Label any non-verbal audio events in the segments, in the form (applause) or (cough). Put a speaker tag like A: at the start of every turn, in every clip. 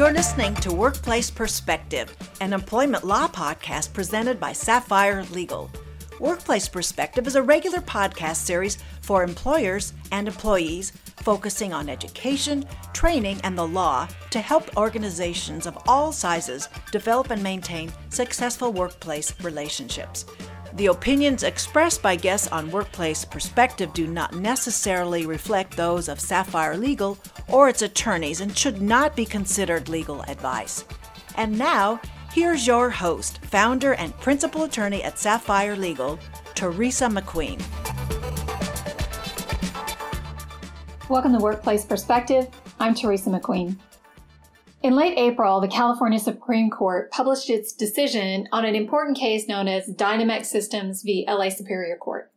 A: You're listening to Workplace Perspective, an employment law podcast presented by Sapphire Legal. Workplace Perspective is a regular podcast series for employers and employees focusing on education, training, and the law to help organizations of all sizes develop and maintain successful workplace relationships. The opinions expressed by guests on Workplace Perspective do not necessarily reflect those of Sapphire Legal or its attorneys and should not be considered legal advice. And now, here's your host, founder and principal attorney at Sapphire Legal, Teresa McQueen.
B: Welcome to Workplace Perspective. I'm Teresa McQueen. In late April, the California Supreme Court published its decision on an important case known as Dynamex Systems v. LA Superior Court.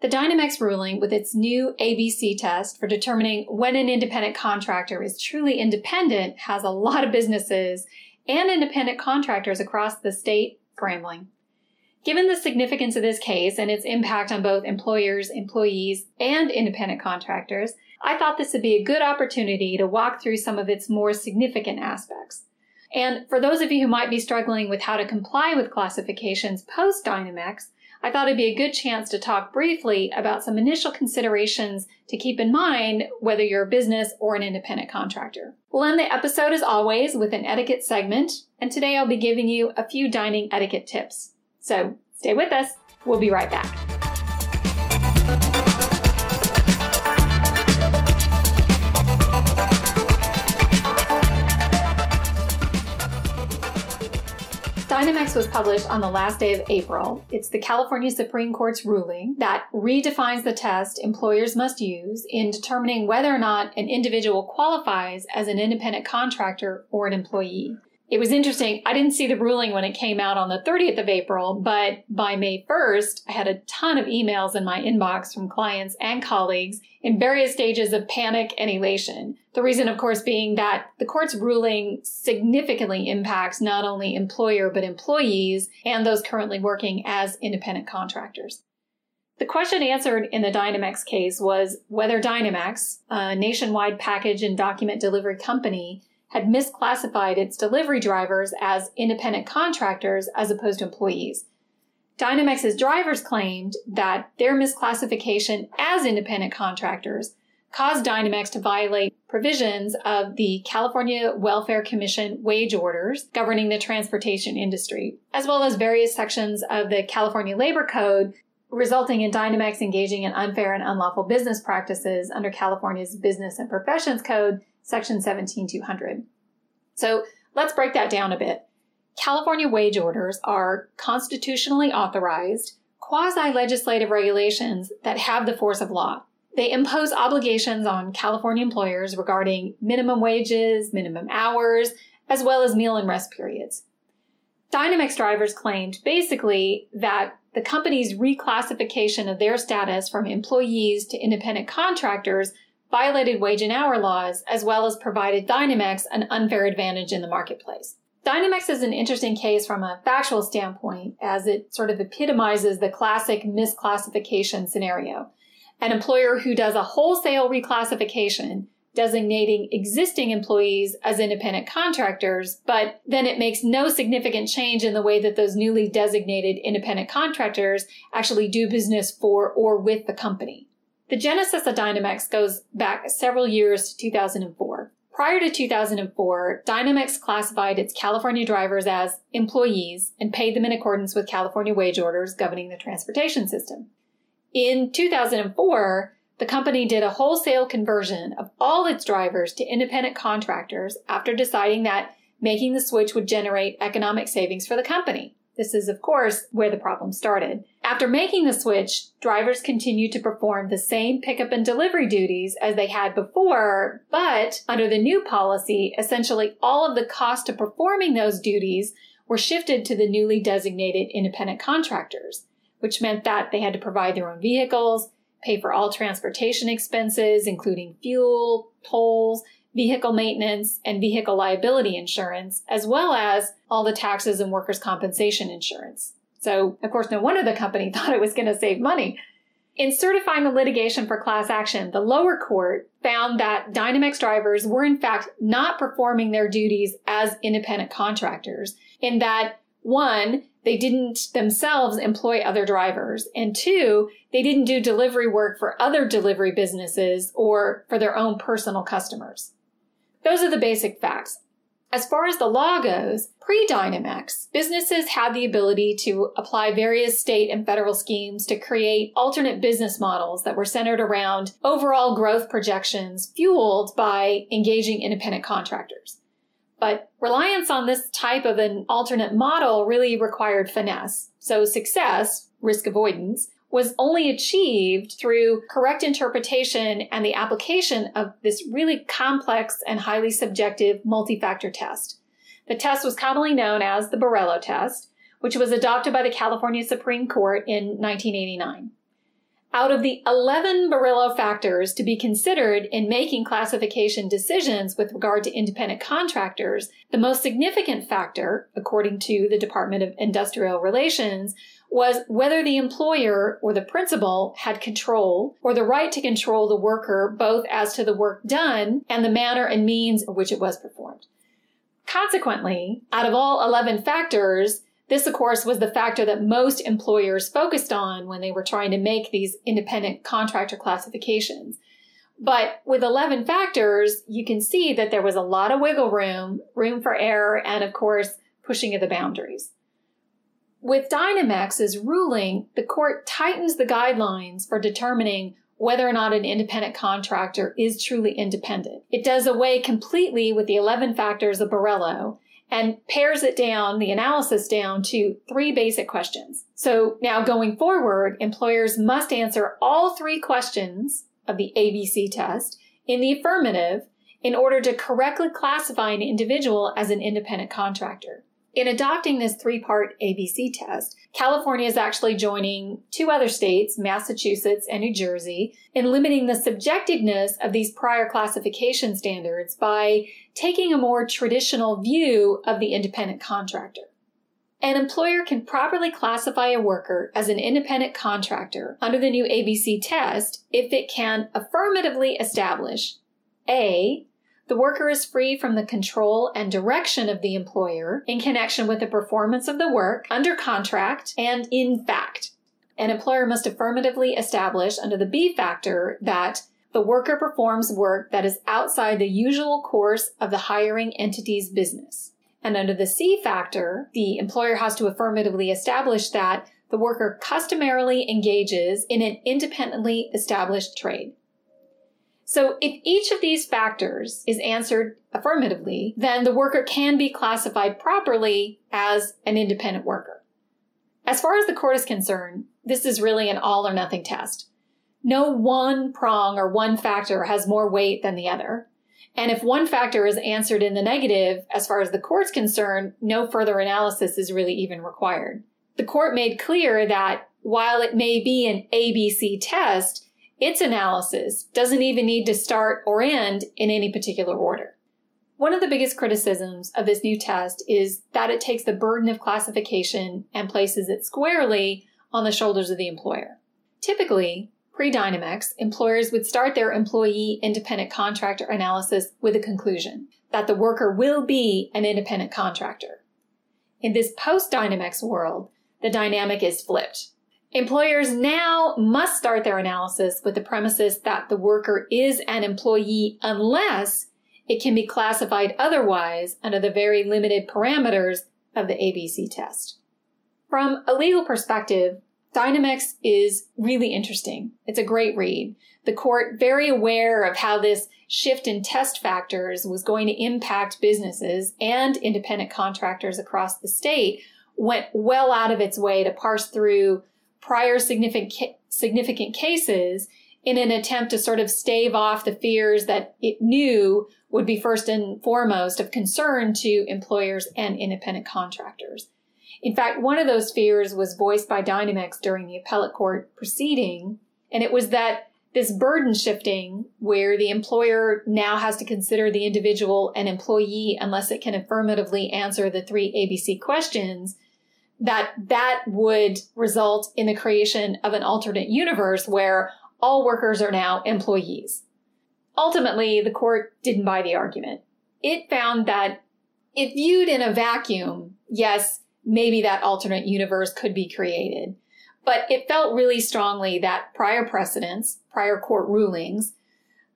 B: The Dynamex ruling, with its new ABC test for determining when an independent contractor is truly independent, has a lot of businesses and independent contractors across the state scrambling. Given the significance of this case and its impact on both employers, employees, and independent contractors, I thought this would be a good opportunity to walk through some of its more significant aspects. And for those of you who might be struggling with how to comply with classifications post Dynamex, I thought it'd be a good chance to talk briefly about some initial considerations to keep in mind whether you're a business or an independent contractor. We'll end the episode as always with an etiquette segment, and today I'll be giving you a few dining etiquette tips. So stay with us. We'll be right back. Dynamex was published on the last day of April. It's the California Supreme Court's ruling that redefines the test employers must use in determining whether or not an individual qualifies as an independent contractor or an employee. It was interesting. I didn't see the ruling when it came out on the 30th of April, but by May 1st, I had a ton of emails in my inbox from clients and colleagues in various stages of panic and elation. The reason, of course, being that the court's ruling significantly impacts not only employer but employees and those currently working as independent contractors. The question answered in the Dynamex case was whether Dynamex, a nationwide package and document delivery company, had misclassified its delivery drivers as independent contractors as opposed to employees. Dynamex's drivers claimed that their misclassification as independent contractors caused Dynamex to violate provisions of the California Welfare Commission wage orders governing the transportation industry, as well as various sections of the California Labor Code, resulting in Dynamex engaging in unfair and unlawful business practices under California's Business and Professions Code Section 17200. So let's break that down a bit. California wage orders are constitutionally authorized quasi legislative regulations that have the force of law. They impose obligations on California employers regarding minimum wages, minimum hours, as well as meal and rest periods. Dynamex drivers claimed basically that the company's reclassification of their status from employees to independent contractors violated wage and hour laws, as well as provided Dynamex an unfair advantage in the marketplace. Dynamex is an interesting case from a factual standpoint, as it sort of epitomizes the classic misclassification scenario. An employer who does a wholesale reclassification designating existing employees as independent contractors, but then it makes no significant change in the way that those newly designated independent contractors actually do business for or with the company. The genesis of Dynamex goes back several years to 2004. Prior to 2004, Dynamex classified its California drivers as employees and paid them in accordance with California wage orders governing the transportation system. In 2004, the company did a wholesale conversion of all its drivers to independent contractors after deciding that making the switch would generate economic savings for the company. This is, of course, where the problem started. After making the switch, drivers continued to perform the same pickup and delivery duties as they had before, but under the new policy, essentially all of the cost of performing those duties were shifted to the newly designated independent contractors, which meant that they had to provide their own vehicles, pay for all transportation expenses, including fuel, tolls, vehicle maintenance, and vehicle liability insurance, as well as all the taxes and workers' compensation insurance. So, of course, no wonder the company (laughs) thought it was going to save money. In certifying the litigation for class action, the lower court found that Dynamex drivers were in fact not performing their duties as independent contractors, in that one, they didn't themselves employ other drivers, and two, they didn't do delivery work for other delivery businesses or for their own personal customers. Those are the basic facts. As far as the law goes, pre Dynamex, businesses had the ability to apply various state and federal schemes to create alternate business models that were centered around overall growth projections fueled by engaging independent contractors. But reliance on this type of an alternate model really required finesse. So success, risk avoidance, was only achieved through correct interpretation and the application of this really complex and highly subjective multi-factor test. The test was commonly known as the Borello test, which was adopted by the California Supreme Court in 1989. Out of the 11 Borello factors to be considered in making classification decisions with regard to independent contractors, the most significant factor, according to the Department of Industrial Relations, was whether the employer or the principal had control or the right to control the worker both as to the work done and the manner and means in which it was performed. Consequently, out of all 11 factors, this, of course, was the factor that most employers focused on when they were trying to make these independent contractor classifications. But with 11 factors, you can see that there was a lot of wiggle room, room for error, and of course, pushing of the boundaries. With Dynamex's ruling, the court tightens the guidelines for determining whether or not an independent contractor is truly independent. It does away completely with the 11 factors of Borello and pares it down, the analysis down to three basic questions. So now going forward, employers must answer all three questions of the ABC test in the affirmative in order to correctly classify an individual as an independent contractor. In adopting this three part ABC test, California is actually joining two other states, Massachusetts and New Jersey, in limiting the subjectiveness of these prior classification standards by taking a more traditional view of the independent contractor. An employer can properly classify a worker as an independent contractor under the new ABC test if it can affirmatively establish A, the worker is free from the control and direction of the employer in connection with the performance of the work under contract and in fact. An employer must affirmatively establish under the B factor that the worker performs work that is outside the usual course of the hiring entity's business. And under the C factor, the employer has to affirmatively establish that the worker customarily engages in an independently established trade. So if each of these factors is answered affirmatively, then the worker can be classified properly as an independent worker. As far as the court is concerned, this is really an all or nothing test. No one prong or one factor has more weight than the other. And if one factor is answered in the negative, as far as the court's concerned, no further analysis is really even required. The court made clear that while it may be an ABC test, its analysis doesn't even need to start or end in any particular order. One of the biggest criticisms of this new test is that it takes the burden of classification and places it squarely on the shoulders of the employer. Typically, pre-Dynamex, employers would start their employee independent contractor analysis with a conclusion that the worker will be an independent contractor. In this post-Dynamex world, the dynamic is flipped. Employers now must start their analysis with the premises that the worker is an employee unless it can be classified otherwise under the very limited parameters of the ABC test. From a legal perspective, Dynamex is really interesting. It's a great read. The court, very aware of how this shift in test factors was going to impact businesses and independent contractors across the state, went well out of its way to parse through prior significant, significant cases in an attempt to sort of stave off the fears that it knew would be first and foremost of concern to employers and independent contractors. In fact, one of those fears was voiced by Dynamex during the appellate court proceeding, and it was that this burden shifting, where the employer now has to consider the individual an employee unless it can affirmatively answer the three ABC questions, that that would result in the creation of an alternate universe where all workers are now employees. Ultimately, the court didn't buy the argument. It found that if viewed in a vacuum, yes, maybe that alternate universe could be created. But it felt really strongly that prior precedents, prior court rulings,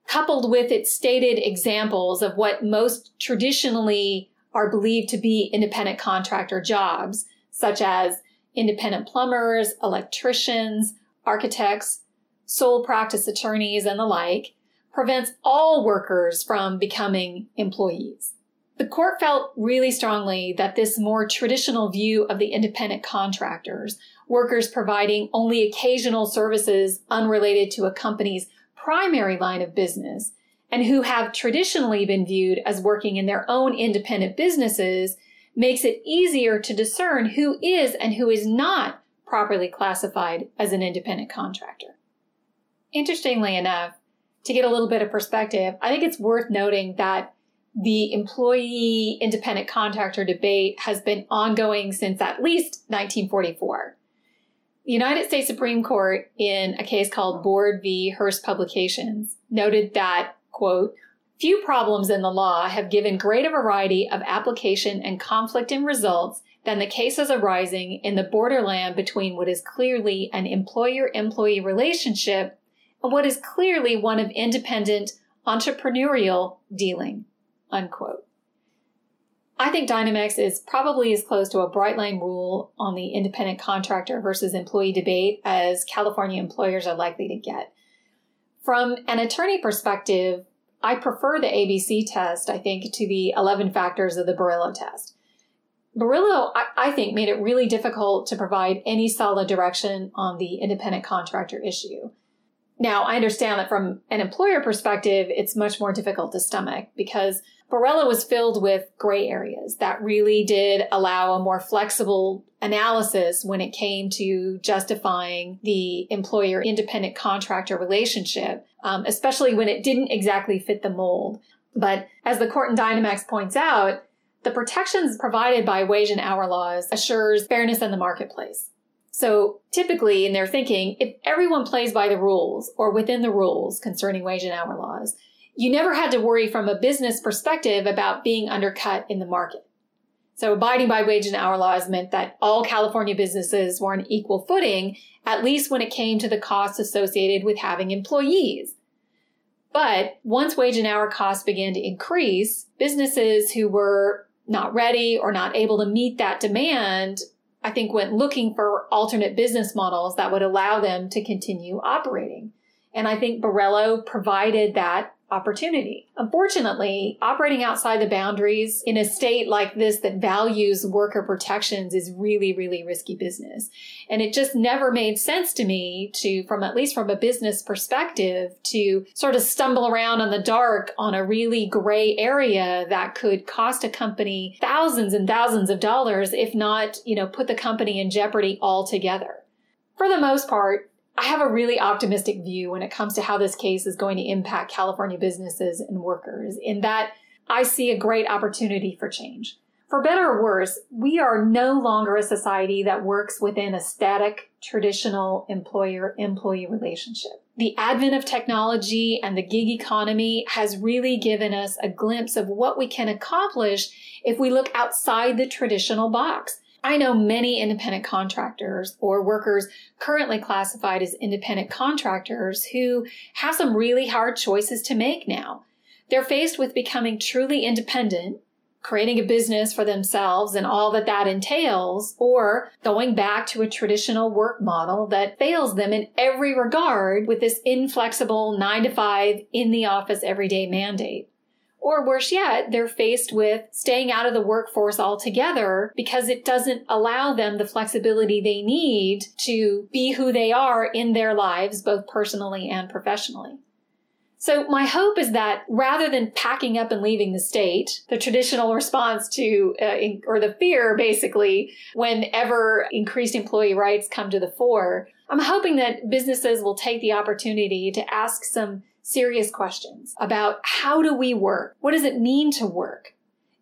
B: coupled with its stated examples of what most traditionally are believed to be independent contractor jobs, such as independent plumbers, electricians, architects, sole practice attorneys, and the like, prevents all workers from becoming employees. The court felt really strongly that this more traditional view of the independent contractors, workers providing only occasional services unrelated to a company's primary line of business, and who have traditionally been viewed as working in their own independent businesses, makes it easier to discern who is and who is not properly classified as an independent contractor. Interestingly enough, to get a little bit of perspective, I think it's worth noting that the employee independent contractor debate has been ongoing since at least 1944. The United States Supreme Court, in a case called Board v. Hearst Publications, noted that, quote, few problems in the law have given greater variety of application and conflict in results than the cases arising in the borderland between what is clearly an employer employee relationship and what is clearly one of independent entrepreneurial dealing unquote. I think Dynamex is probably as close to a bright line rule on the independent contractor versus employee debate as California employers are likely to get. From an attorney perspective, I prefer the ABC test, I think, to the 11 factors of the Borello test. Borello, I, I think, made it really difficult to provide any solid direction on the independent contractor issue. Now, I understand that from an employer perspective, it's much more difficult to stomach because Borello was filled with gray areas that really did allow a more flexible analysis when it came to justifying the employer independent contractor relationship, um, especially when it didn't exactly fit the mold. But as the court in Dynamex points out, the protections provided by wage and hour laws assures fairness in the marketplace. So typically in their thinking, if everyone plays by the rules or within the rules concerning wage and hour laws, you never had to worry from a business perspective about being undercut in the market. So abiding by wage and hour laws meant that all California businesses were on equal footing, at least when it came to the costs associated with having employees. But once wage and hour costs began to increase, businesses who were not ready or not able to meet that demand, I think went looking for alternate business models that would allow them to continue operating. And I think Borello provided that opportunity. Unfortunately, operating outside the boundaries in a state like this that values worker protections is really, really risky business. And it just never made sense to me to, from at least from a business perspective, to sort of stumble around in the dark on a really gray area that could cost a company thousands and thousands of dollars, if not, you know, put the company in jeopardy altogether. For the most part, I have a really optimistic view when it comes to how this case is going to impact California businesses and workers, in that I see a great opportunity for change. For better or worse, we are no longer a society that works within a static, traditional employer employee relationship. The advent of technology and the gig economy has really given us a glimpse of what we can accomplish if we look outside the traditional box I know many independent contractors or workers currently classified as independent contractors who have some really hard choices to make now. They're faced with becoming truly independent, creating a business for themselves and all that that entails, or going back to a traditional work model that fails them in every regard with this inflexible nine to five in the office everyday mandate. Or worse yet, they're faced with staying out of the workforce altogether because it doesn't allow them the flexibility they need to be who they are in their lives, both personally and professionally. So my hope is that rather than packing up and leaving the state, the traditional response to, uh, in, or the fear basically, whenever increased employee rights come to the fore, I'm hoping that businesses will take the opportunity to ask some serious questions about how do we work? What does it mean to work?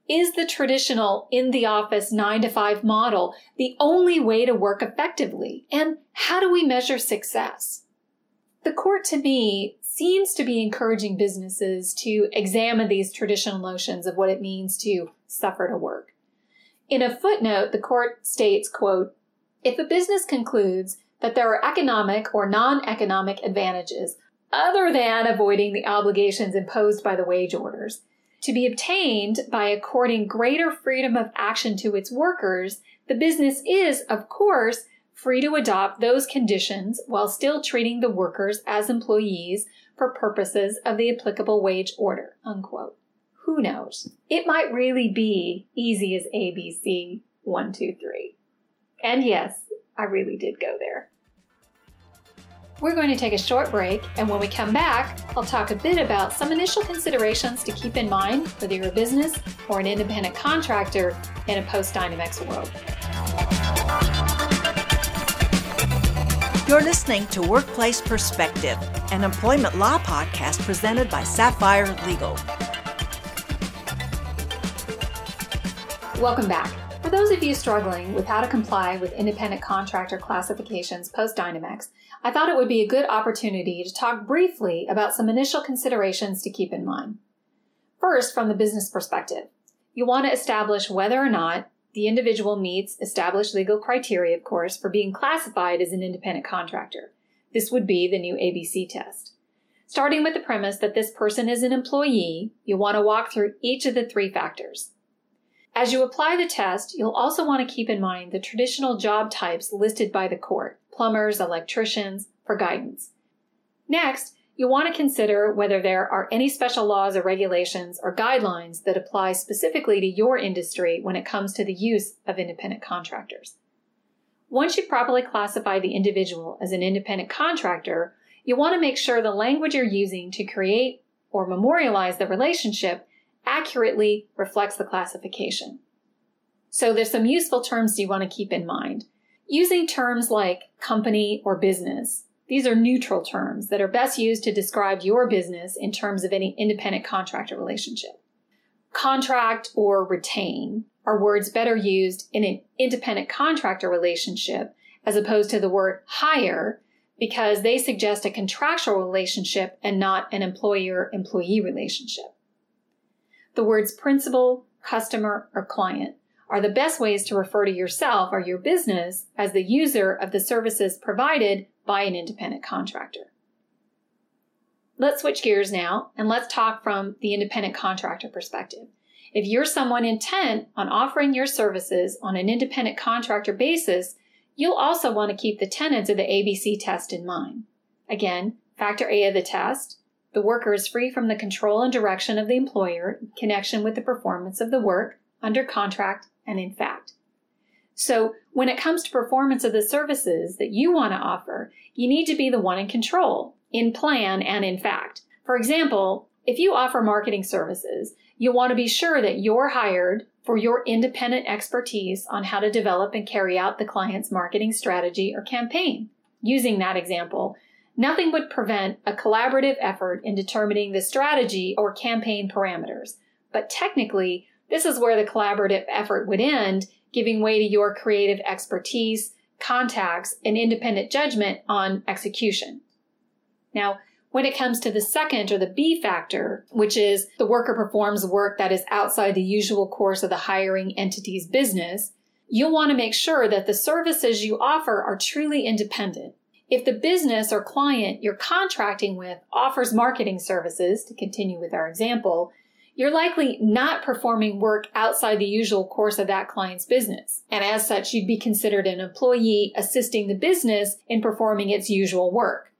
B: Is the traditional in the office nine to five model the only way to work effectively? And how do we measure success? The court to me seems to be encouraging businesses to examine these traditional notions of what it means to suffer to work. In a footnote, the court states, quote, if a business concludes that there are economic or non-economic advantages other than avoiding the obligations imposed by the wage orders, to be obtained by according greater freedom of action to its workers, the business is, of course, free to adopt those conditions while still treating the workers as employees for purposes of the applicable wage order. Unquote. Who knows? It might really be easy as ABC, one, two, three. And yes, I really did go there. We're going to take a short break, and when we come back, I'll talk a bit about some initial considerations to keep in mind whether you're a business or an independent contractor in a post Dynamex world.
A: You're listening to Workplace Perspective, an employment law podcast presented by Sapphire Legal.
B: Welcome back. For those of you struggling with how to comply with independent contractor classifications post Dynamex, I thought it would be a good opportunity to talk briefly about some initial considerations to keep in mind. First, from the business perspective, you want to establish whether or not the individual meets established legal criteria, of course, for being classified as an independent contractor. This would be the new ABC test. Starting with the premise that this person is an employee, you want to walk through each of the three factors. As you apply the test, you'll also want to keep in mind the traditional job types listed by the court plumbers, electricians, for guidance. Next, you'll want to consider whether there are any special laws or regulations or guidelines that apply specifically to your industry when it comes to the use of independent contractors. Once you properly classify the individual as an independent contractor, you want to make sure the language you're using to create or memorialize the relationship accurately reflects the classification. So there's some useful terms you want to keep in mind. Using terms like company or business, these are neutral terms that are best used to describe your business in terms of any independent contractor relationship. Contract or retain are words better used in an independent contractor relationship as opposed to the word hire because they suggest a contractual relationship and not an employer employee relationship. The words principal, customer, or client are the best ways to refer to yourself or your business as the user of the services provided by an independent contractor. Let's switch gears now and let's talk from the independent contractor perspective. If you're someone intent on offering your services on an independent contractor basis, you'll also want to keep the tenets of the ABC test in mind. Again, factor A of the test, the worker is free from the control and direction of the employer in connection with the performance of the work under contract and in fact. So when it comes to performance of the services that you want to offer, you need to be the one in control, in plan and in fact. For example, if you offer marketing services, you'll want to be sure that you're hired for your independent expertise on how to develop and carry out the client's marketing strategy or campaign. Using that example, nothing would prevent a collaborative effort in determining the strategy or campaign parameters. But technically, this is where the collaborative effort would end, giving way to your creative expertise, contacts, and independent judgment on execution. Now, when it comes to the second or the B factor, which is the worker performs work that is outside the usual course of the hiring entity's business, you'll want to make sure that the services you offer are truly independent. If the business or client you're contracting with offers marketing services, to continue with our example, you're likely not performing work outside the usual course of that client's business. And as such, you'd be considered an employee assisting the business in performing its usual work.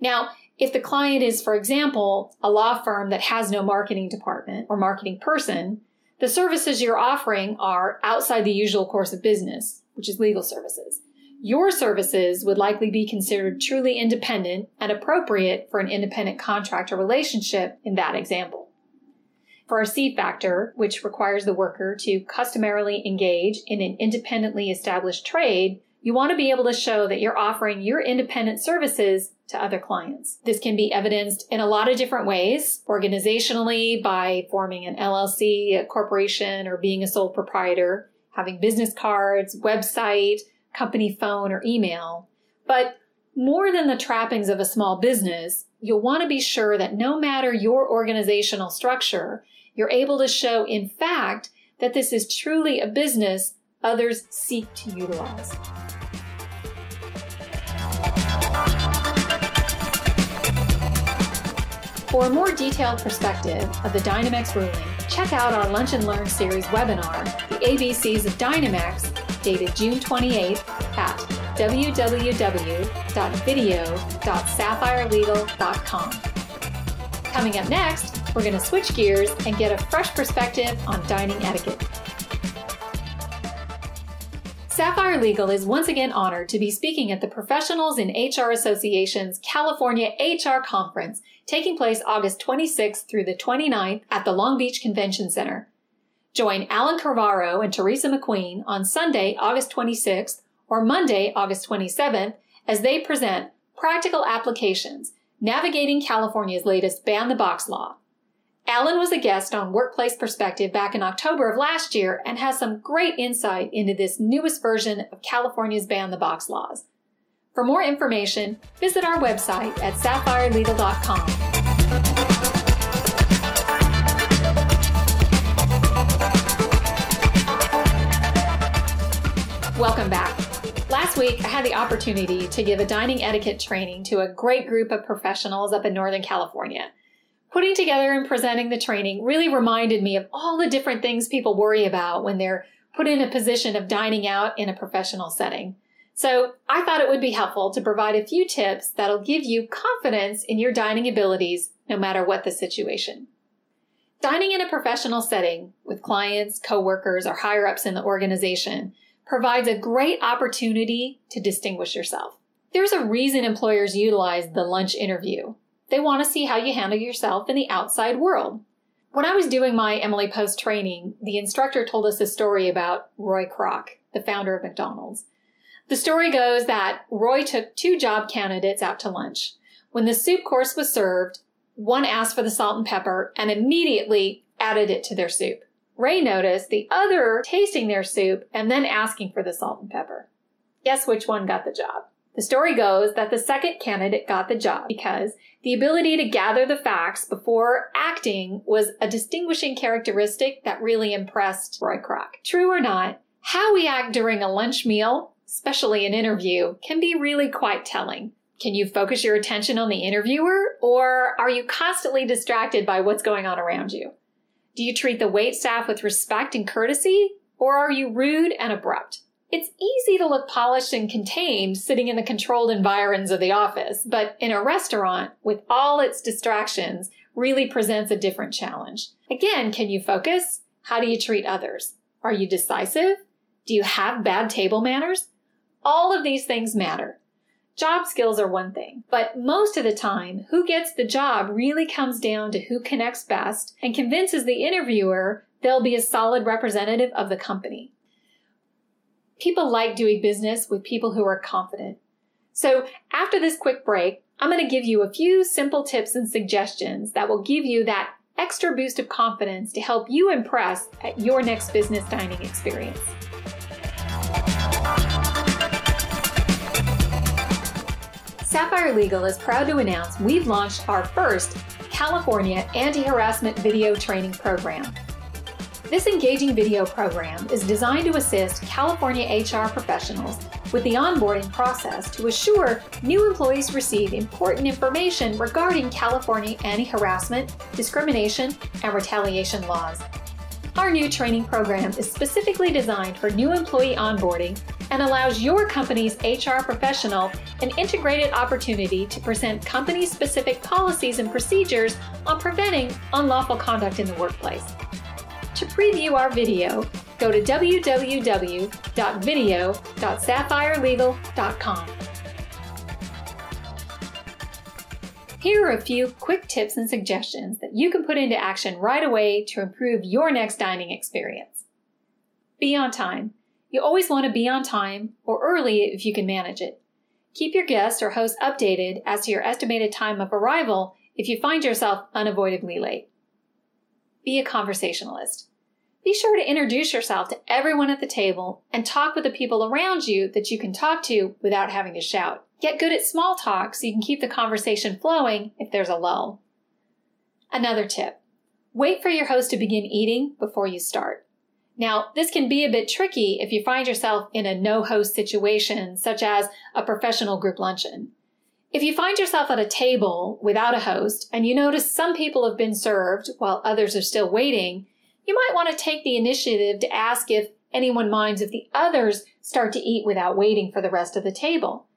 B: Now, if the client is, for example, a law firm that has no marketing department or marketing person, the services you're offering are outside the usual course of business, which is legal services. Your services would likely be considered truly independent and appropriate for an independent contractor relationship in that example. For our C factor, which requires the worker to customarily engage in an independently established trade, You want to be able to show that you're offering your independent services to other clients. This can be evidenced in a lot of different ways, organizationally by forming an LLC, a corporation, or being a sole proprietor, having business cards, website, company phone, or email. But more than the trappings of a small business, you'll want to be sure that no matter your organizational structure, you're able to show, in fact, that this is truly a business others seek to utilize. For a more detailed perspective of the Dynamex ruling, check out our Lunch and Learn series webinar, The ABCs of Dynamex, dated June 28th at www.video.sapphirelegal.com. Coming up next, we're going to switch gears and get a fresh perspective on dining etiquette. Sapphire Legal is once again honored to be speaking at the Professionals in HR Association's California HR Conference, taking place August 26th through the 29th at the Long Beach Convention Center. Join Alan Carvaro and Teresa McQueen on Sunday, August 26th or Monday, August 27th, as they present practical applications navigating California's latest ban the box law. Alan was a guest on Workplace Perspective back in October of last year and has some great insight into this newest version of California's ban the box laws. For more information, visit our website at sapphirelegal.com. Welcome back. Last week, I had the opportunity to give a dining etiquette training to a great group of professionals up in Northern California. Putting together and presenting the training really reminded me of all the different things people worry about when they're put in a position of dining out in a professional setting. So I thought it would be helpful to provide a few tips that'll give you confidence in your dining abilities no matter what the situation. Dining in a professional setting with clients, coworkers, or higher ups in the organization provides a great opportunity to distinguish yourself. There's a reason employers utilize the lunch interview. They want to see how you handle yourself in the outside world. When I was doing my Emily Post training, the instructor told us a story about Roy Kroc, the founder of McDonald's. The story goes that Roy took two job candidates out to lunch. When the soup course was served, one asked for the salt and pepper and immediately added it to their soup. Ray noticed the other tasting their soup and then asking for the salt and pepper. Guess which one got the job? The story goes that the second candidate got the job because the ability to gather the facts before acting was a distinguishing characteristic that really impressed Roy Kroc. True or not, how we act during a lunch meal, especially an interview, can be really quite telling. Can you focus your attention on the interviewer or are you constantly distracted by what's going on around you? Do you treat the wait staff with respect and courtesy or are you rude and abrupt? It's easy to look polished and contained sitting in the controlled environs of the office, but in a restaurant with all its distractions really presents a different challenge. Again, can you focus? How do you treat others? Are you decisive? Do you have bad table manners? All of these things matter. Job skills are one thing, but most of the time, who gets the job really comes down to who connects best and convinces the interviewer they'll be a solid representative of the company. People like doing business with people who are confident. So after this quick break, I'm going to give you a few simple tips and suggestions that will give you that extra boost of confidence to help you impress at your next business dining experience. Sapphire Legal is proud to announce we've launched our first California anti harassment video training program. This engaging video program is designed to assist California HR professionals with the onboarding process to assure new employees receive important information regarding California anti harassment, discrimination, and retaliation laws. Our new training program is specifically designed for new employee onboarding and allows your company's HR professional an integrated opportunity to present company specific policies and procedures on preventing unlawful conduct in the workplace. To preview our video, go to www.video.sapphirelegal.com. Here are a few quick tips and suggestions that you can put into action right away to improve your next dining experience. Be on time. You always want to be on time or early if you can manage it. Keep your guest or host updated as to your estimated time of arrival if you find yourself unavoidably late. Be a conversationalist. Be sure to introduce yourself to everyone at the table and talk with the people around you that you can talk to without having to shout. Get good at small talk so you can keep the conversation flowing if there's a lull. Another tip wait for your host to begin eating before you start. Now, this can be a bit tricky if you find yourself in a no host situation, such as a professional group luncheon. If you find yourself at a table without a host and you notice some people have been served while others are still waiting, you might want to take the initiative to ask if anyone minds if the others start to eat without waiting for the rest of the table.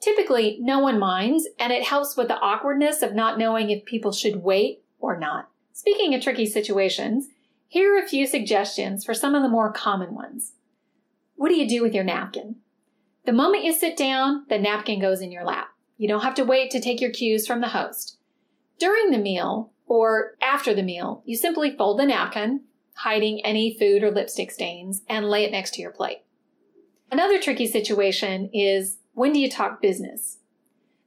B: Typically, no one minds, and it helps with the awkwardness of not knowing if people should wait or not. Speaking of tricky situations, here are a few suggestions for some of the more common ones. What do you do with your napkin? The moment you sit down, the napkin goes in your lap. You don't have to wait to take your cues from the host. During the meal, or after the meal, you simply fold the napkin, hiding any food or lipstick stains, and lay it next to your plate. Another tricky situation is when do you talk business?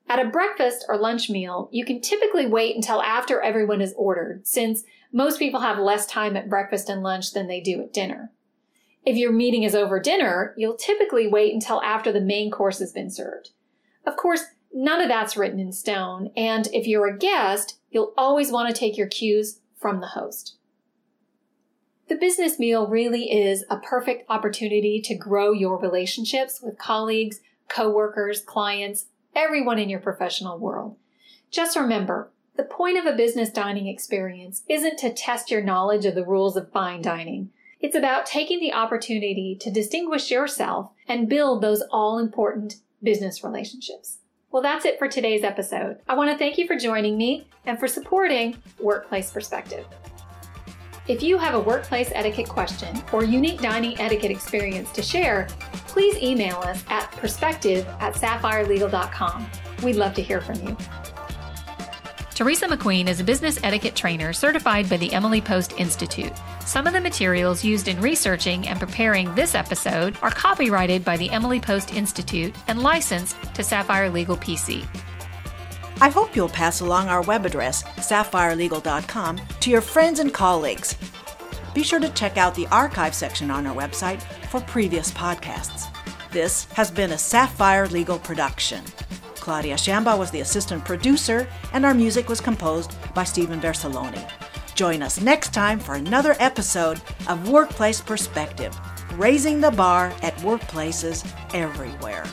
B: At a breakfast or lunch meal, you can typically wait until after everyone is ordered, since most people have less time at breakfast and lunch than they do at dinner. If your meeting is over dinner, you'll typically wait until after the main course has been served. Of course, none of that's written in stone, and if you're a guest, you'll always want to take your cues from the host. The business meal really is a perfect opportunity to grow your relationships with colleagues, coworkers, clients, everyone in your professional world. Just remember, the point of a business dining experience isn't to test your knowledge of the rules of fine dining. It's about taking the opportunity to distinguish yourself and build those all important business relationships. Well, that's it for today's episode. I want to thank you for joining me and for supporting Workplace Perspective. If you have a workplace etiquette question or unique dining etiquette experience to share, please email us at perspective at sapphirelegal.com. We'd love to hear from you.
C: Teresa McQueen is a business etiquette trainer certified by the Emily Post Institute. Some of the materials used in researching and preparing this episode are copyrighted by the Emily Post Institute and licensed to Sapphire Legal PC.
A: I hope you'll pass along our web address, sapphirelegal.com, to your friends and colleagues. Be sure to check out the archive section on our website for previous podcasts. This has been a Sapphire Legal production. Claudia Shamba was the assistant producer, and our music was composed by Stephen Versaloni. Join us next time for another episode of Workplace Perspective, raising the bar at workplaces everywhere.